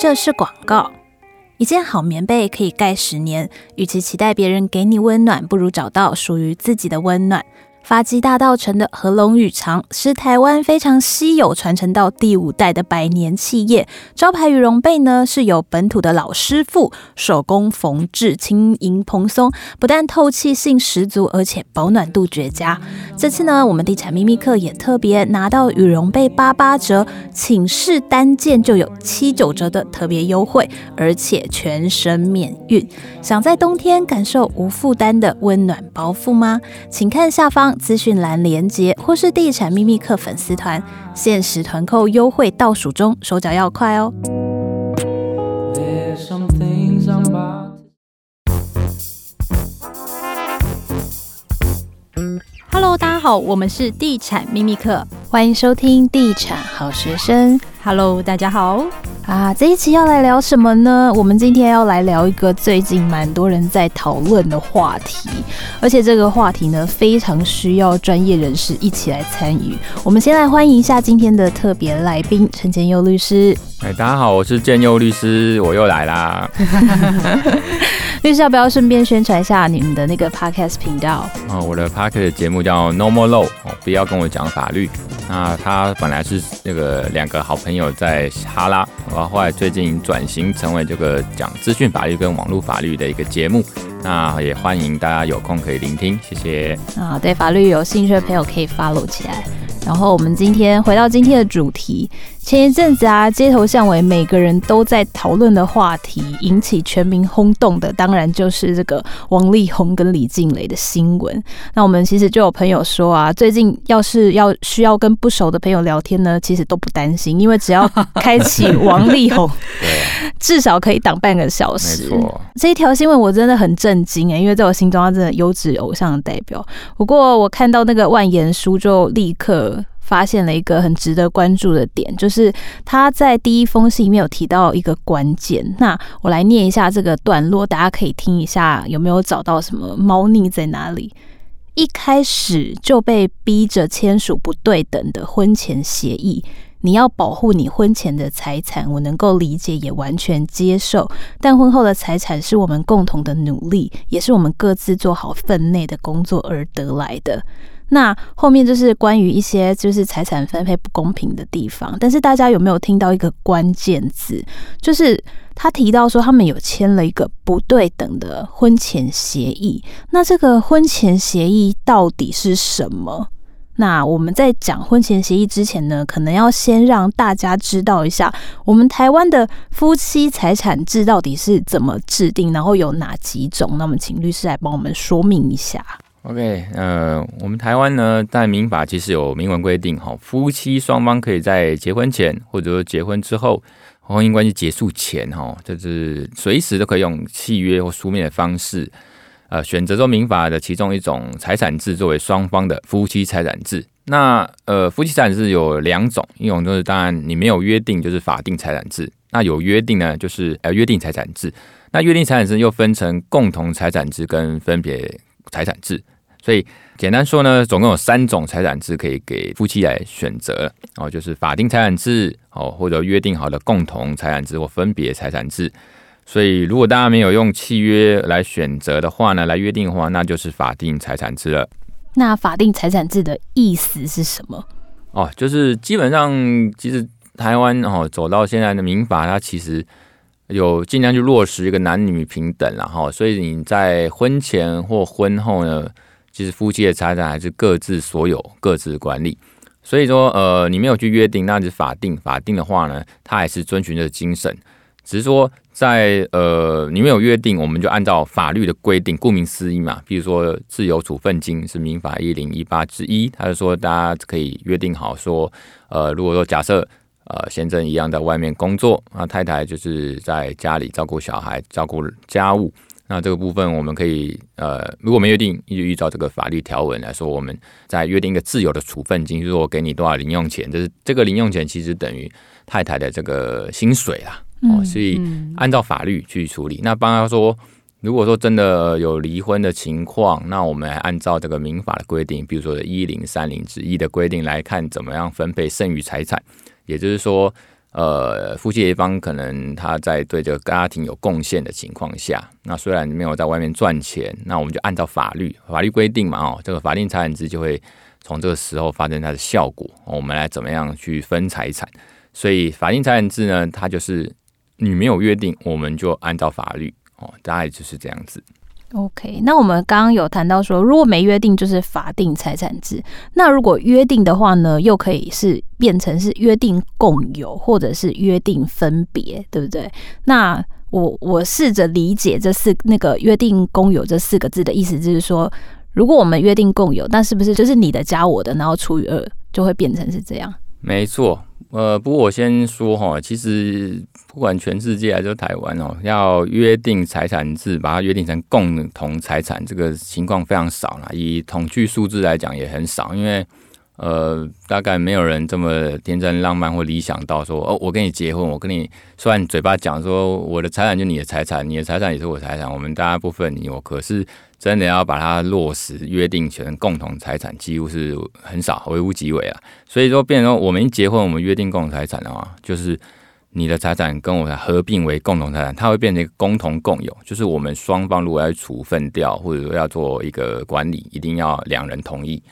这是广告。一件好棉被可以盖十年，与其期待别人给你温暖，不如找到属于自己的温暖。发迹大道城的和隆羽长是台湾非常稀有、传承到第五代的百年企业。招牌羽绒被呢，是由本土的老师傅手工缝制，轻盈蓬松，不但透气性十足，而且保暖度绝佳。这次呢，我们地产秘密客也特别拿到羽绒被八八折，请示单件就有七九折的特别优惠，而且全身免运。想在冬天感受无负担的温暖包覆吗？请看下方。资讯栏连接，或是地产秘密客粉丝团，限时团购优惠倒数中，手脚要快哦。Hello，大家好，我们是地产秘密客，欢迎收听地产好学生。Hello，大家好。啊，这一期要来聊什么呢？我们今天要来聊一个最近蛮多人在讨论的话题，而且这个话题呢，非常需要专业人士一起来参与。我们先来欢迎一下今天的特别来宾陈建佑律师。哎，大家好，我是建佑律师，我又来啦。律师要不要顺便宣传一下你们的那个 podcast 频道？哦，我的 podcast 节目叫 No More Law，哦，不要跟我讲法律。那他本来是那个两个好朋友在哈拉，然后后来最近转型成为这个讲资讯法律跟网络法律的一个节目。那也欢迎大家有空可以聆听，谢谢。啊，对法律有兴趣的朋友可以 follow 起来。然后我们今天回到今天的主题。前一阵子啊，街头巷尾每个人都在讨论的话题，引起全民轰动的，当然就是这个王力宏跟李静蕾的新闻。那我们其实就有朋友说啊，最近要是要需要跟不熟的朋友聊天呢，其实都不担心，因为只要开启王力宏，至少可以挡半个小时。没错，这一条新闻我真的很震惊诶，因为在我心中他真的优质偶像的代表。不过我看到那个万言书就立刻。发现了一个很值得关注的点，就是他在第一封信里面有提到一个关键。那我来念一下这个段落，大家可以听一下有没有找到什么猫腻在哪里。一开始就被逼着签署不对等的婚前协议，你要保护你婚前的财产，我能够理解也完全接受。但婚后的财产是我们共同的努力，也是我们各自做好分内的工作而得来的。那后面就是关于一些就是财产分配不公平的地方，但是大家有没有听到一个关键字？就是他提到说他们有签了一个不对等的婚前协议。那这个婚前协议到底是什么？那我们在讲婚前协议之前呢，可能要先让大家知道一下，我们台湾的夫妻财产制到底是怎么制定，然后有哪几种？那么请律师来帮我们说明一下。OK，呃，我们台湾呢，在民法其实有明文规定，哈，夫妻双方可以在结婚前或者说结婚之后，婚姻关系结束前，哈，就是随时都可以用契约或书面的方式，呃，选择做民法的其中一种财产制作为双方的夫妻财产制。那呃，夫妻财产制有两种，一种就是当然你没有约定就是法定财产制，那有约定呢就是呃约定财产制。那约定财产制又分成共同财产制跟分别财产制。所以简单说呢，总共有三种财产制可以给夫妻来选择哦，就是法定财产制哦，或者约定好的共同财产制或分别财产制。所以如果大家没有用契约来选择的话呢，来约定的话，那就是法定财产制了。那法定财产制的意思是什么？哦，就是基本上其实台湾哦走到现在的民法，它其实有尽量去落实一个男女平等了哈。所以你在婚前或婚后呢，其实夫妻的财产还是各自所有、各自管理，所以说，呃，你没有去约定，那是法定。法定的话呢，它还是遵循着精神，只是说在呃，你没有约定，我们就按照法律的规定，顾名思义嘛，比如说自由处分金是民法一零一八之一，他就说大家可以约定好说，呃，如果说假设呃先生一样在外面工作，那太太就是在家里照顾小孩、照顾家务。那这个部分我们可以，呃，如果没约定，就依照这个法律条文来说，我们再约定一个自由的处分金，就是我给你多少零用钱，就是这个零用钱其实等于太太的这个薪水啦，哦，所以按照法律去处理。那帮他说，如果说真的有离婚的情况，那我们按照这个民法的规定，比如说的一零三零之一的规定来看，怎么样分配剩余财产，也就是说。呃，夫妻一方可能他在对这个家庭有贡献的情况下，那虽然没有在外面赚钱，那我们就按照法律法律规定嘛，哦，这个法定财产制就会从这个时候发生它的效果，我们来怎么样去分财产？所以法定财产制呢，它就是你没有约定，我们就按照法律哦，大概就是这样子。OK，那我们刚刚有谈到说，如果没约定就是法定财产制。那如果约定的话呢，又可以是变成是约定共有，或者是约定分别，对不对？那我我试着理解这四那个约定共有这四个字的意思，就是说，如果我们约定共有，那是不是就是你的加我的，然后除以二，就会变成是这样？没错。呃，不过我先说哈，其实不管全世界还是台湾哦，要约定财产制，把它约定成共同财产，这个情况非常少啦。以统计数字来讲，也很少，因为呃，大概没有人这么天真浪漫或理想到说，哦，我跟你结婚，我跟你虽然嘴巴讲说我的财产就你的财产，你的财产也是我的财产，我们大家不分你我，可是。真的要把它落实约定成共同财产，几乎是很少，微乎其微啊。所以说，变成说我们一结婚，我们约定共同财产的话，就是你的财产跟我的合并为共同财产，它会变成一个共同共有。就是我们双方如果要处分掉，或者说要做一个管理，一定要两人同意。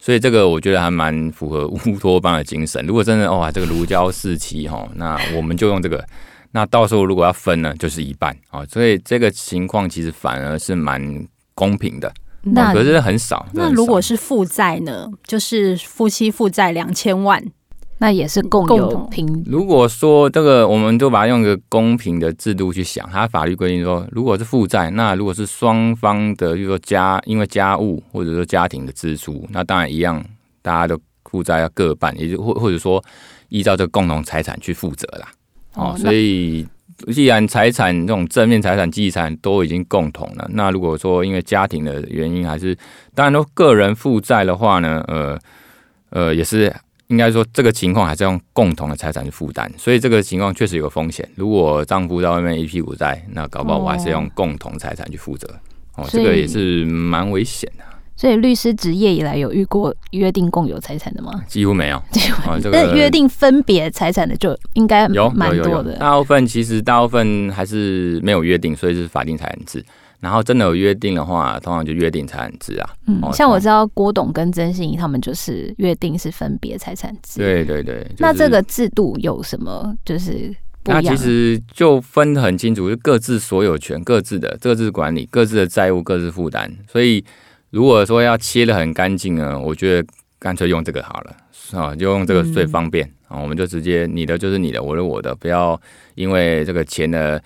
所以这个我觉得还蛮符合乌托邦的精神。如果真的哇，这个如胶似漆哈，那我们就用这个。那到时候如果要分呢，就是一半啊。所以这个情况其实反而是蛮。公平的，那可是很少。那如果是负债呢？就是夫妻负债两千万，那也是共有平。如果说这个，我们就把它用一个公平的制度去想，它法律规定说，如果是负债，那如果是双方的，就是说家因为家务或者说家庭的支出，那当然一样，大家的负债要各半，也就或或者说依照这个共同财产去负责啦。哦，所以。既然财产这种正面财产、继产都已经共同了，那如果说因为家庭的原因，还是当然说个人负债的话呢，呃呃，也是应该说这个情况还是用共同的财产去负担，所以这个情况确实有风险。如果丈夫在外面一屁股债，那搞不好我还是用共同财产去负责，哦，这个也是蛮危险的。所以律师执业以来有遇过约定共有财产的吗？几乎没有。但约定分别财产的就应该有蛮多的。大部分其实大部分还是没有约定，所以是法定财产制。然后真的有约定的话，通常就约定财产制啊。嗯，像我知道郭董跟曾心怡他们就是约定是分别财产制。对对对。就是、那这个制度有什么就是？那其实就分得很清楚，就各自所有权、各自的各自管理、各自的债务、各自负担，所以。如果说要切的很干净呢，我觉得干脆用这个好了，啊，就用这个最方便啊，我们就直接你的就是你的，我的我的，不要因为这个钱呢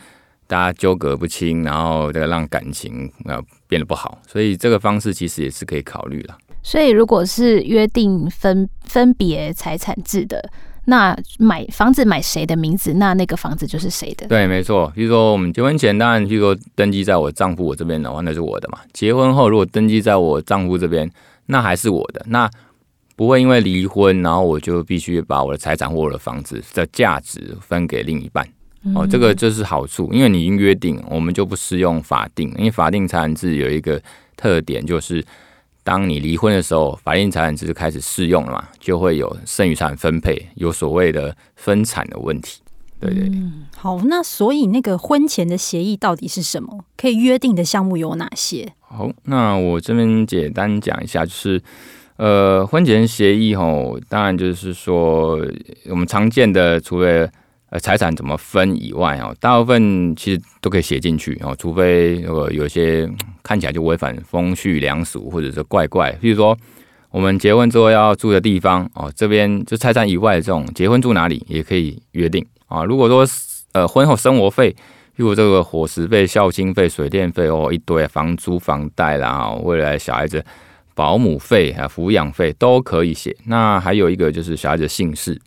大家纠葛不清，然后这个让感情呃变得不好，所以这个方式其实也是可以考虑的。所以如果是约定分分别财产制的。那买房子买谁的名字，那那个房子就是谁的。对，没错。比如说我们结婚前，当然，比如说登记在我丈夫我这边的话，那是我的嘛。结婚后，如果登记在我丈夫这边，那还是我的。那不会因为离婚，然后我就必须把我的财产或我的房子的价值分给另一半。哦，这个就是好处，因为你已经约定，我们就不适用法定，因为法定财产制有一个特点就是。当你离婚的时候，法定财产制就开始适用了嘛，就会有剩余产分配，有所谓的分产的问题。对对好，那所以那个婚前的协议到底是什么？可以约定的项目有哪些？好，那我这边简单讲一下，就是呃，婚前协议吼，当然就是说我们常见的，除了呃财产怎么分以外哦，大部分其实都可以写进去哦，除非如果有些。看起来就违反风序良俗，或者是怪怪。比如说，我们结婚之后要住的地方哦，这边就财产以外的这种结婚住哪里也可以约定啊。如果说呃婚后生活费，譬如这个伙食费、孝亲费、水电费哦一堆，房租房贷啦，未来小孩子保姆费啊、抚养费都可以写。那还有一个就是小孩子姓氏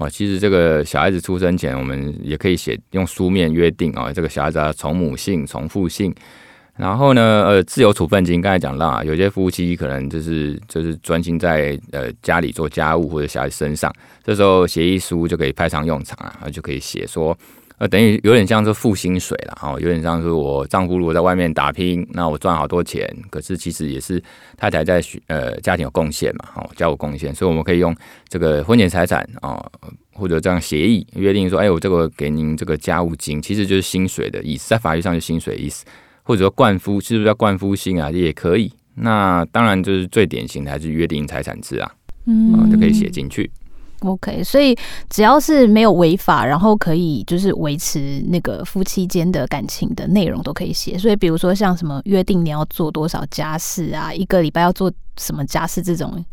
哦，其实这个小孩子出生前我们也可以写用书面约定啊，这个小孩子从母姓、从父姓。然后呢，呃，自由处分金刚才讲到啊，有些夫妻可能就是就是专心在呃家里做家务或者小孩身上，这时候协议书就可以派上用场啊，就可以写说，呃，等于有点像是付薪水了哈，有点像是我丈夫如果在外面打拼，那我赚好多钱，可是其实也是太太在呃家庭有贡献嘛，哦，家务贡献，所以我们可以用这个婚前财产啊，或者这样协议约定说，哎，我这个给您这个家务金，其实就是薪水的意思，在法律上就是薪水的意思，或者说冠夫，是不是叫冠夫薪啊？也可以。那当然就是最典型的还是约定财产制啊，嗯，就可以写进去。OK，所以只要是没有违法，然后可以就是维持那个夫妻间的感情的内容都可以写。所以比如说像什么约定你要做多少家事啊，一个礼拜要做什么家事这种，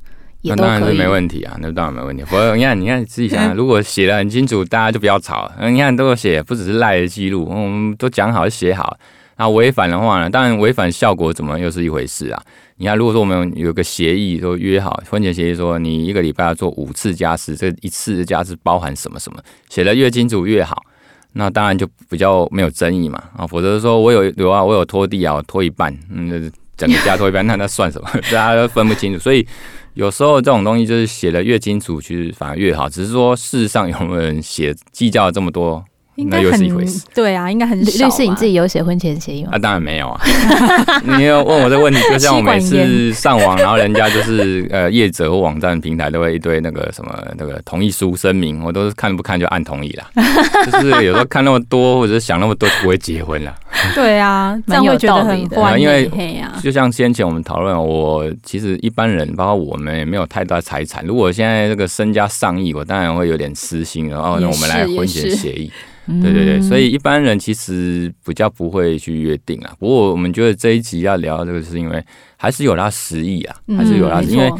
也都可以。那当然是没问题啊，那当然没问题。不过你看，你看自己想想，如果写的很清楚，大家就不要吵。你看都有写，不只是赖的记录，我们都讲好写好。那违反的话呢？当然违反效果怎么又是一回事啊？你看，如果说我们有个协议，说约好婚前协议，说你一个礼拜要做五次家事，这一次的家事包含什么什么，写的越清楚越好。那当然就比较没有争议嘛啊，否则说我有有啊，我有拖地啊，我拖一半，嗯，整个家拖一半，那那算什么？大家都分不清楚。所以有时候这种东西就是写的越清楚，其实反而越好。只是说事实上有没有人写计较这么多？应该很对啊，应该很少。律师，你自己有写婚前协议吗？啊，当然没有啊。你要问我这个问题，就像我每次 上网，然后人家就是呃业者或网站平台都会一堆那个什么那个同意书声明，我都是看不看就按同意了。就是有时候看那么多，或者是想那么多，就不会结婚了。对啊，这样会觉得很怪因为就像先前我们讨论，我其实一般人，包括我们也没有太大财产。如果现在这个身家上亿，我当然会有点私心，然后呢，我们来婚前协议。对对对，所以一般人其实比较不会去约定啊。不过我们觉得这一集要聊这个，是因为还是有他实意啊，还是有他。因为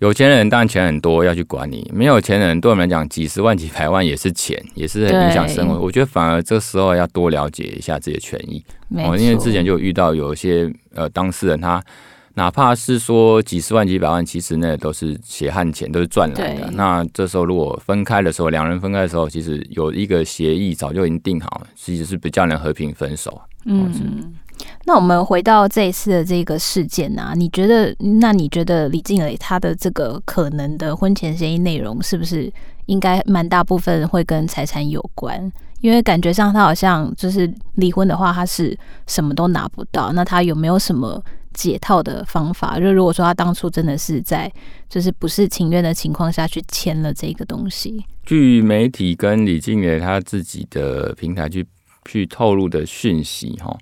有钱人当然钱很多要去管你，没有钱人对我们来讲几十万几百万也是钱，也是很影响生活。我觉得反而这时候要多了解一下自己的权益。哦，因为之前就遇到有一些呃当事人他。哪怕是说几十万几百万，其实那都是血汗钱，都是赚来的。那这时候如果分开的时候，两人分开的时候，其实有一个协议早就已经定好了，其实是比较能和平分手。嗯，那我们回到这一次的这个事件啊，你觉得？那你觉得李静蕾她的这个可能的婚前协议内容，是不是应该蛮大部分会跟财产有关？因为感觉上她好像就是离婚的话，她是什么都拿不到。那她有没有什么？解套的方法，就如果说他当初真的是在就是不是情愿的情况下去签了这个东西，据媒体跟李静蕾他自己的平台去去透露的讯息，哈，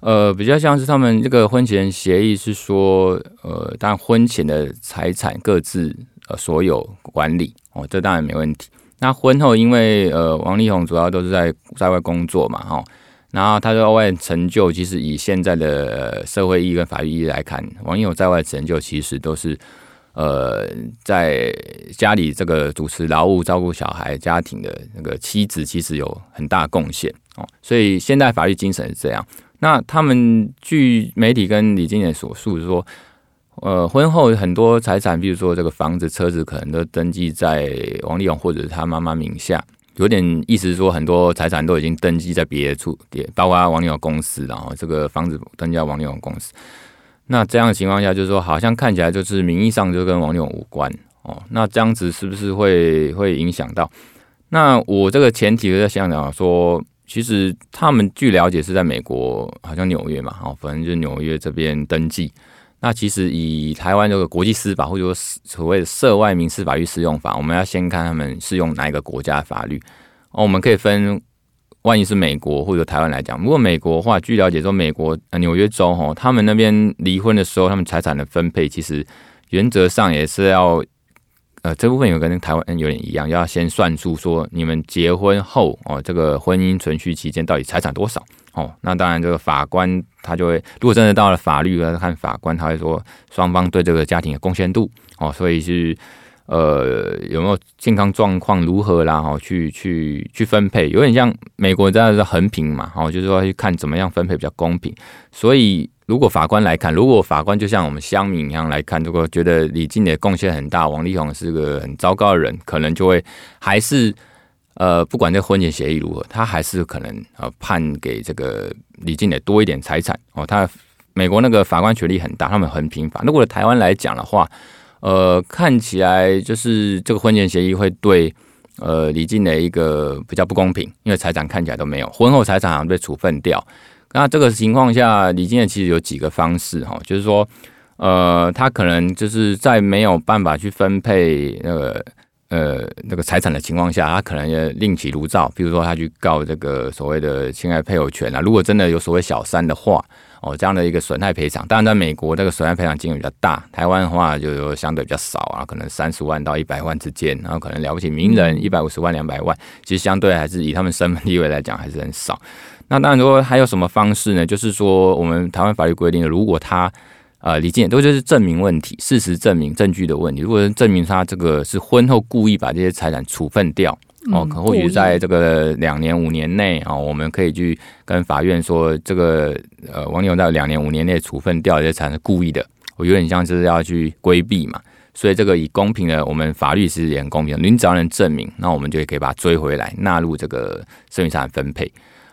呃，比较像是他们这个婚前协议是说，呃，当然婚前的财产各自呃所有管理，哦，这当然没问题。那婚后因为呃王力宏主要都是在在外工作嘛，哈。然后他在外成就，其实以现在的社会意义跟法律意义来看，王力宏在外成就其实都是，呃，在家里这个主持劳务、照顾小孩、家庭的那个妻子，其实有很大贡献哦。所以现代法律精神是这样。那他们据媒体跟李金莲所述说，呃，婚后很多财产，比如说这个房子、车子，可能都登记在王力宏或者是他妈妈名下。有点意思说，很多财产都已经登记在别处，也包括王力宏公司，然后这个房子登记在王力宏公司。那这样的情况下，就是说，好像看起来就是名义上就跟王力宏无关哦。那这样子是不是会会影响到？那我这个前提就在想讲说，其实他们据了解是在美国，好像纽约嘛，哦，反正就纽约这边登记。那其实以台湾这个国际司法或者说所谓的涉外民事法律适用法，我们要先看他们适用哪一个国家的法律。哦，我们可以分，万一是美国或者台湾来讲，如果美国的话，据了解说，美国纽约州哈，他们那边离婚的时候，他们财产的分配其实原则上也是要，呃，这部分有跟台湾有点一样，要先算出说你们结婚后哦，这个婚姻存续期间到底财产多少。哦，那当然，这个法官他就会，如果真的到了法律，要看法官他会说双方对这个家庭的贡献度哦，所以是呃有没有健康状况如何啦，哈，去去去分配，有点像美国这样是横平嘛，哦，就是说去看怎么样分配比较公平。所以如果法官来看，如果法官就像我们乡民一样来看，如果觉得李静蕾贡献很大，王力宏是个很糟糕的人，可能就会还是。呃，不管这婚前协议如何，他还是可能呃判给这个李静蕾多一点财产哦。他美国那个法官权力很大，他们很频繁。如果台湾来讲的话，呃，看起来就是这个婚前协议会对呃李静的一个比较不公平，因为财产看起来都没有，婚后财产好像被处分掉。那这个情况下，李静其实有几个方式哈，就是说，呃，他可能就是在没有办法去分配那个呃那个财产的情况下，他可能也另起炉灶，比如说他去告这个所谓的侵害配偶权啊。如果真的有所谓小三的话，哦，这样的一个损害赔偿，当然在美国这个损害赔偿金额比较大，台湾的话就相对比较少啊，可能三十万到一百万之间，然后可能了不起名人一百五十万两百万，其实相对还是以他们身份地位来讲还是很少。那当然说还有什么方式呢？就是说我们台湾法律规定的，如果他呃李静都就是证明问题，事实证明证据的问题，如果是证明他这个是婚后故意把这些财产处分掉。哦，可或许在这个两年五年内啊，我们可以去跟法院说，这个呃王力宏在两年五年内处分掉这些财产是故意的，我有点像是要去规避嘛，所以这个以公平的，我们法律其实也很公平的，您只要能证明，那我们就可以把它追回来，纳入这个剩余财产分配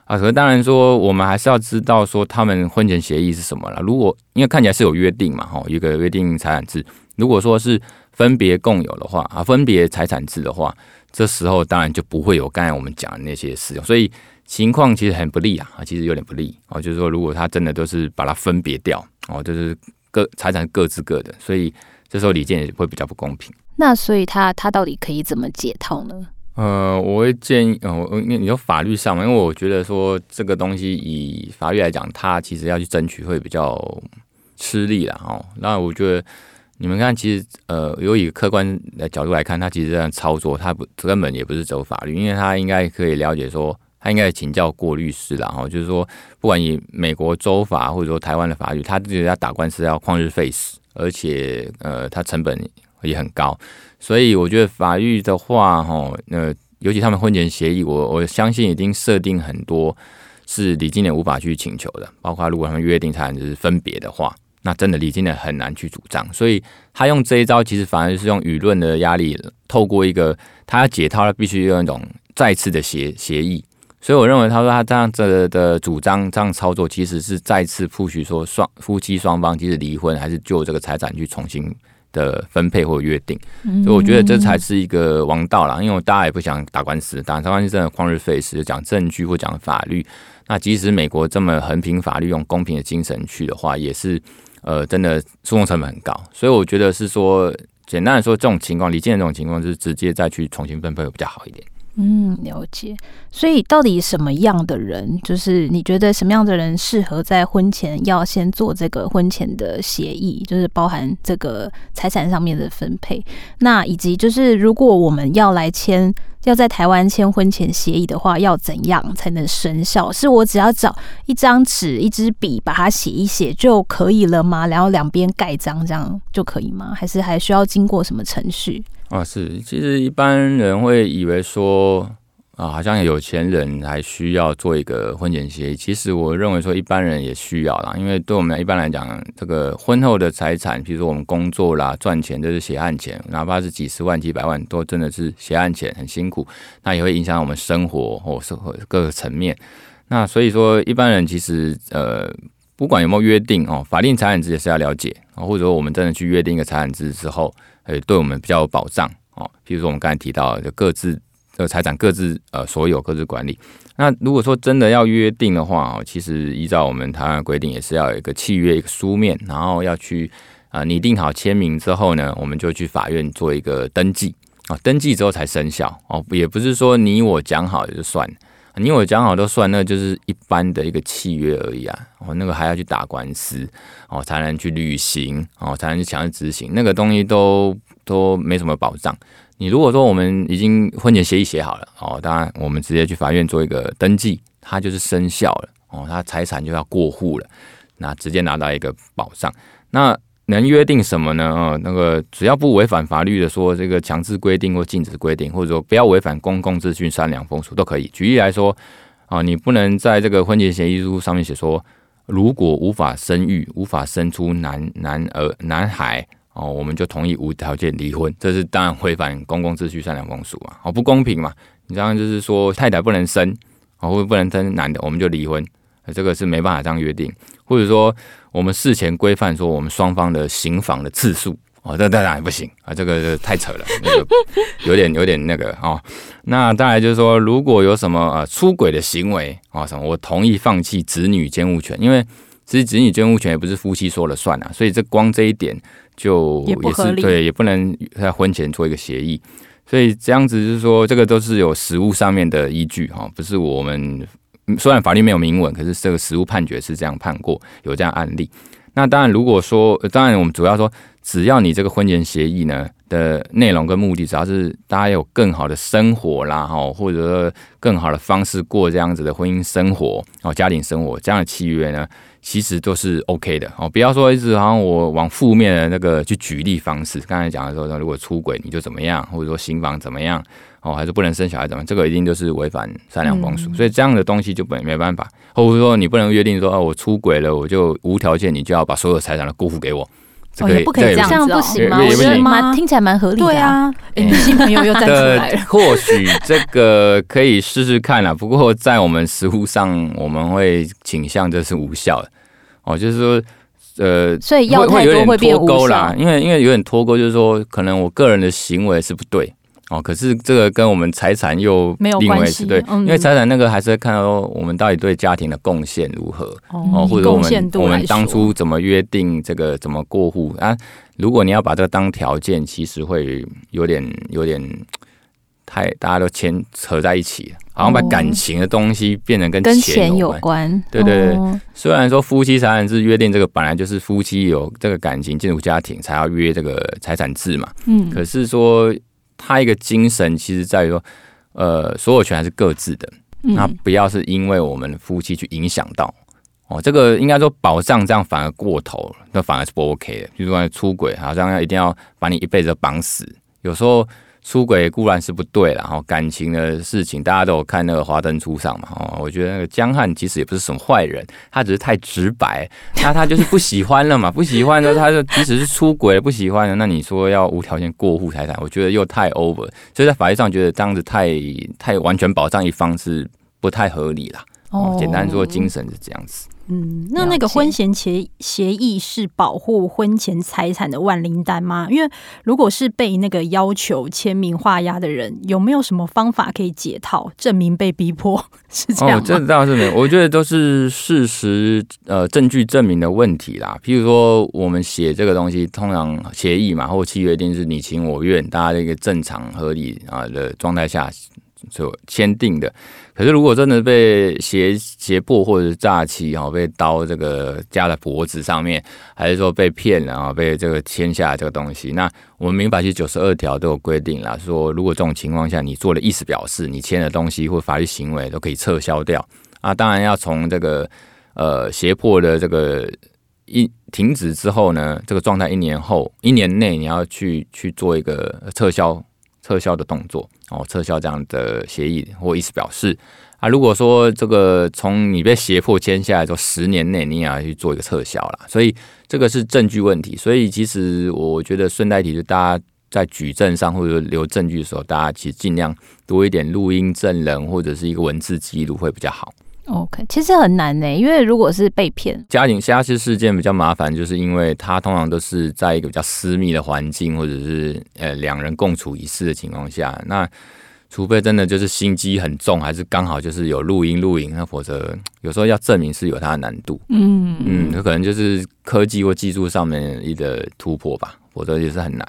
啊。可是当然说，我们还是要知道说他们婚前协议是什么了。如果因为看起来是有约定嘛，哈，一个约定财产制，如果说是分别共有的话啊，分别财产制的话。这时候当然就不会有刚才我们讲的那些事，所以情况其实很不利啊，啊，其实有点不利哦。就是说，如果他真的都是把它分别掉哦，就是各财产各自各的，所以这时候李健也会比较不公平。那所以他他到底可以怎么解套呢？呃，我会建议，呃，你你说法律上嘛，因为我觉得说这个东西以法律来讲，他其实要去争取会比较吃力了哦。那我觉得。你们看，其实呃，由以客观的角度来看，他其实这样操作，他不根本也不是走法律，因为他应该可以了解说，他应该请教过律师啦。哈，就是说，不管以美国州法或者说台湾的法律，他觉得要打官司要旷日费时，而且呃，他成本也很高，所以我觉得法律的话，哈，呃，尤其他们婚前协议，我我相信已经设定很多是李金莲无法去请求的，包括如果他们约定财产就是分别的话。那真的李金莲很难去主张，所以他用这一招，其实反而是用舆论的压力，透过一个他解套，他必须用一种再次的协协议。所以我认为，他说他这样子的主张，这样操作，其实是再次 push 说双夫妻双方即使离婚，还是就这个财产去重新的分配或约定。所以我觉得这才是一个王道啦，因为大家也不想打官司，打官司真的旷日费时，讲证据或讲法律。那即使美国这么横平法律，用公平的精神去的话，也是。呃，真的诉讼成本很高，所以我觉得是说，简单的说，这种情况，李健这种情况，就是直接再去重新分配会比较好一点。嗯，了解。所以到底什么样的人，就是你觉得什么样的人适合在婚前要先做这个婚前的协议，就是包含这个财产上面的分配，那以及就是如果我们要来签，要在台湾签婚前协议的话，要怎样才能生效？是我只要找一张纸、一支笔，把它写一写就可以了吗？然后两边盖章这样就可以吗？还是还需要经过什么程序？啊，是，其实一般人会以为说啊，好像有钱人还需要做一个婚前协议。其实我认为说，一般人也需要啦，因为对我们一般来讲，这个婚后的财产，比如说我们工作啦、赚钱，都是血汗钱，哪怕是几十万、几百万，都真的是血汗钱，很辛苦，那也会影响我们生活或生活各个层面。那所以说，一般人其实呃，不管有没有约定哦，法定财产制也是要了解，或者说我们真的去约定一个财产制之后。呃，对我们比较有保障哦。譬如说我们刚才提到，就各自这个财产各自呃所有，各自管理。那如果说真的要约定的话哦，其实依照我们台湾规定，也是要有一个契约，一个书面，然后要去啊拟定好签名之后呢，我们就去法院做一个登记啊，登记之后才生效哦。也不是说你我讲好就算。你我讲好都算，那就是一般的一个契约而已啊。哦，那个还要去打官司哦，才能去履行哦，才能去强制执行。那个东西都都没什么保障。你如果说我们已经婚前协议写好了哦，当然我们直接去法院做一个登记，它就是生效了哦，它财产就要过户了，那直接拿到一个保障。那能约定什么呢？啊，那个只要不违反法律的，说这个强制规定或禁止规定，或者说不要违反公共秩序、善良风俗都可以。举例来说，啊，你不能在这个婚前协议书上面写说，如果无法生育、无法生出男男儿、男孩，哦，我们就同意无条件离婚。这是当然违反公共秩序、善良风俗嘛，好不公平嘛。你这样就是说，太太不能生，啊，或者不能生男的，我们就离婚，这个是没办法这样约定。或者说，我们事前规范说我们双方的行房的次数，哦，这当然不行啊，这个太扯了，那个 有点有点那个哦。那当然就是说，如果有什么呃出轨的行为啊、哦，什么我同意放弃子女监护权，因为其实子女监护权也不是夫妻说了算啊，所以这光这一点就也是也对，也不能在婚前做一个协议。所以这样子就是说，这个都是有实物上面的依据哈，不是我们虽然法律没有明文，可是这个实务判决是这样判过，有这样案例。那当然，如果说当然我们主要说，只要你这个婚前协议呢的内容跟目的，只要是大家有更好的生活啦哈，或者说更好的方式过这样子的婚姻生活哦，家庭生活这样的契约呢。其实都是 OK 的哦，不要说一直好像我往负面的那个去举例方式。刚才讲的时候，如果出轨你就怎么样，或者说行房怎么样哦，还是不能生小孩怎么样，这个一定就是违反善良风俗。嗯、所以这样的东西就没没办法，或者说你不能约定说哦，我出轨了，我就无条件你就要把所有财产都过户给我。这个、哦、也不可以这样子，不行吗？我觉得蛮听起来蛮合理的。对啊，女性朋友又站出来了。或许这个可以试试看啦，不过在我们实务上，我们会倾向这是无效的。哦，就是说，呃，所以要太多会变无效。啦，因为因为有点脱钩，就是说，可能我个人的行为是不对哦，可是这个跟我们财产又没有关系，对，因为财产那个还是看到我们到底对家庭的贡献如何哦，或者我们我们当初怎么约定这个怎么过户啊？如果你要把这个当条件，其实会有点有点太大家都牵扯在一起了。好像把感情的东西变成跟钱有关，跟钱有关。对对对，哦、虽然说夫妻财产制约定这个本来就是夫妻有这个感情进入家庭才要约这个财产制嘛。嗯。可是说他一个精神其实在于说，呃，所有权还是各自的。嗯。那不要是因为我们夫妻去影响到哦，这个应该说保障这样反而过头了，那反而是不 OK 的。比如说出轨，好像要一定要把你一辈子绑死，有时候。出轨固然是不对了，哈，感情的事情大家都有看那个《华灯初上》嘛，哦，我觉得那个江汉其实也不是什么坏人，他只是太直白，那他就是不喜欢了嘛，不喜欢的他就即使是出轨了不喜欢的，那你说要无条件过户财产，我觉得又太 over，所以在法律上觉得这样子太太完全保障一方是不太合理啦。哦，简单说，精神是这样子。嗯，那那个婚前协协议是保护婚前财产的万灵丹吗？因为如果是被那个要求签名画押的人，有没有什么方法可以解套，证明被逼迫 是这样？哦，这倒是没有，我觉得都是事实呃证据证明的问题啦。譬如说，我们写这个东西，通常协议嘛，或契约一定是你情我愿，大家的一个正常合理啊的状态下所签订的。可是，如果真的被胁胁迫或者是诈欺，哈，被刀这个架在脖子上面，还是说被骗了啊，被这个签下这个东西，那我们民法其实九十二条都有规定了，说如果这种情况下你做了意思表示，你签的东西或法律行为都可以撤销掉啊。当然要从这个呃胁迫的这个一停止之后呢，这个状态一年后一年内你要去去做一个撤销。撤销的动作哦，撤销这样的协议或意思表示啊。如果说这个从你被胁迫签下来之后，十年内你也要去做一个撤销啦，所以这个是证据问题。所以其实我觉得顺带提，就大家在举证上或者留证据的时候，大家其实尽量多一点录音证人或者是一个文字记录会比较好。OK，其实很难呢，因为如果是被骗，家庭家事事件比较麻烦，就是因为它通常都是在一个比较私密的环境，或者是呃两人共处一室的情况下，那除非真的就是心机很重，还是刚好就是有录音录影，那否则 有时候要证明是有它的难度。嗯嗯，有可能就是科技或技术上面一个突破吧，否则也是很难。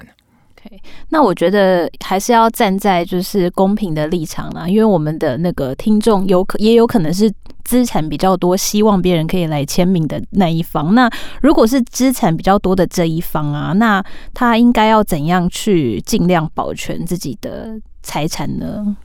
那我觉得还是要站在就是公平的立场啦，因为我们的那个听众有可也有可能是资产比较多，希望别人可以来签名的那一方。那如果是资产比较多的这一方啊，那他应该要怎样去尽量保全自己的财产呢？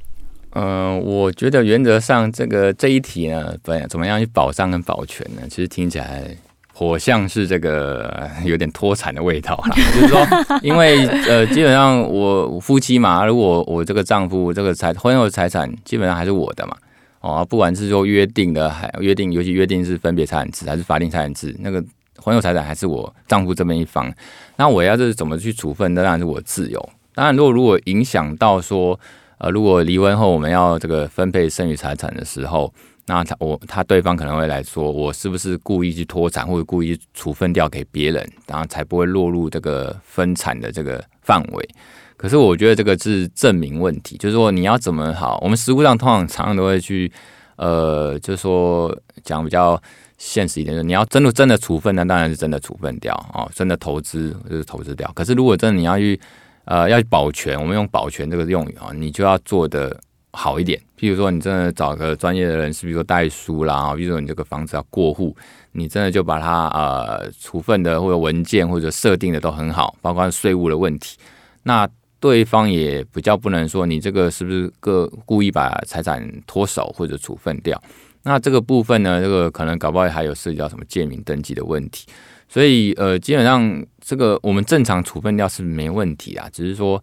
嗯、我觉得原则上这个这一题呢，怎么样去保障跟保全呢？其实听起来。我像是这个有点脱产的味道啦，就是说，因为呃，基本上我夫妻嘛，如果我这个丈夫这个财婚后财产基本上还是我的嘛，哦，不管是说约定的还约定，尤其约定是分别财产制还是法定财产制，那个婚后财产还是我丈夫这边一方，那我要是怎么去处分，那当然是我自由。当然，如果如果影响到说，呃，如果离婚后我们要这个分配剩余财产的时候。那他我他对方可能会来说，我是不是故意去脱产，或者故意处分掉给别人，然后才不会落入这个分产的这个范围。可是我觉得这个是证明问题，就是说你要怎么好，我们实务上通常常常都会去，呃，就是说讲比较现实一点，就是你要真的真的处分，那当然是真的处分掉哦，真的投资就是投资掉。可是如果真的你要去，呃，要保全，我们用保全这个用语啊，你就要做的。好一点，譬如说你真的找个专业的人士，比如说代书啦，比如说你这个房子要过户，你真的就把它呃处分的或者文件或者设定的都很好，包括税务的问题，那对方也比较不能说你这个是不是个故意把财产脱手或者处分掉，那这个部分呢，这个可能搞不好还有涉及到什么借名登记的问题，所以呃基本上这个我们正常处分掉是没问题啊，只是说。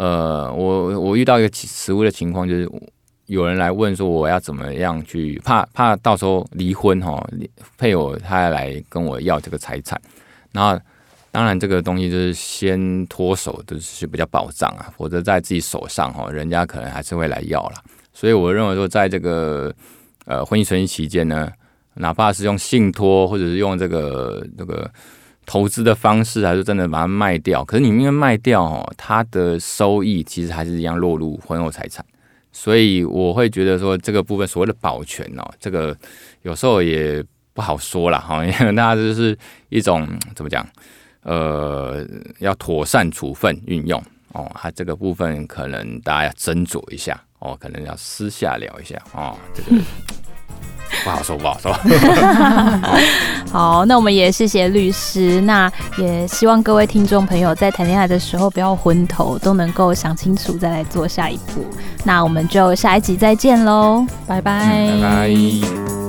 呃，我我遇到一个实物的情况，就是有人来问说，我要怎么样去怕怕到时候离婚哈，配偶他来跟我要这个财产，然后当然这个东西就是先脱手的是比较保障啊，否则在自己手上哈，人家可能还是会来要了。所以我认为说，在这个呃婚姻存续期间呢，哪怕是用信托或者是用这个这个。投资的方式还是真的把它卖掉，可是你因为卖掉哦，它的收益其实还是一样落入婚后财产，所以我会觉得说这个部分所谓的保全哦，这个有时候也不好说了哈，因为大家就是一种怎么讲，呃，要妥善处分运用哦，它这个部分可能大家要斟酌一下哦，可能要私下聊一下哦，这个。不好说，不好说。好，那我们也谢谢律师。那也希望各位听众朋友在谈恋爱的时候不要昏头，都能够想清楚再来做下一步。那我们就下一集再见喽，拜拜，嗯，拜拜。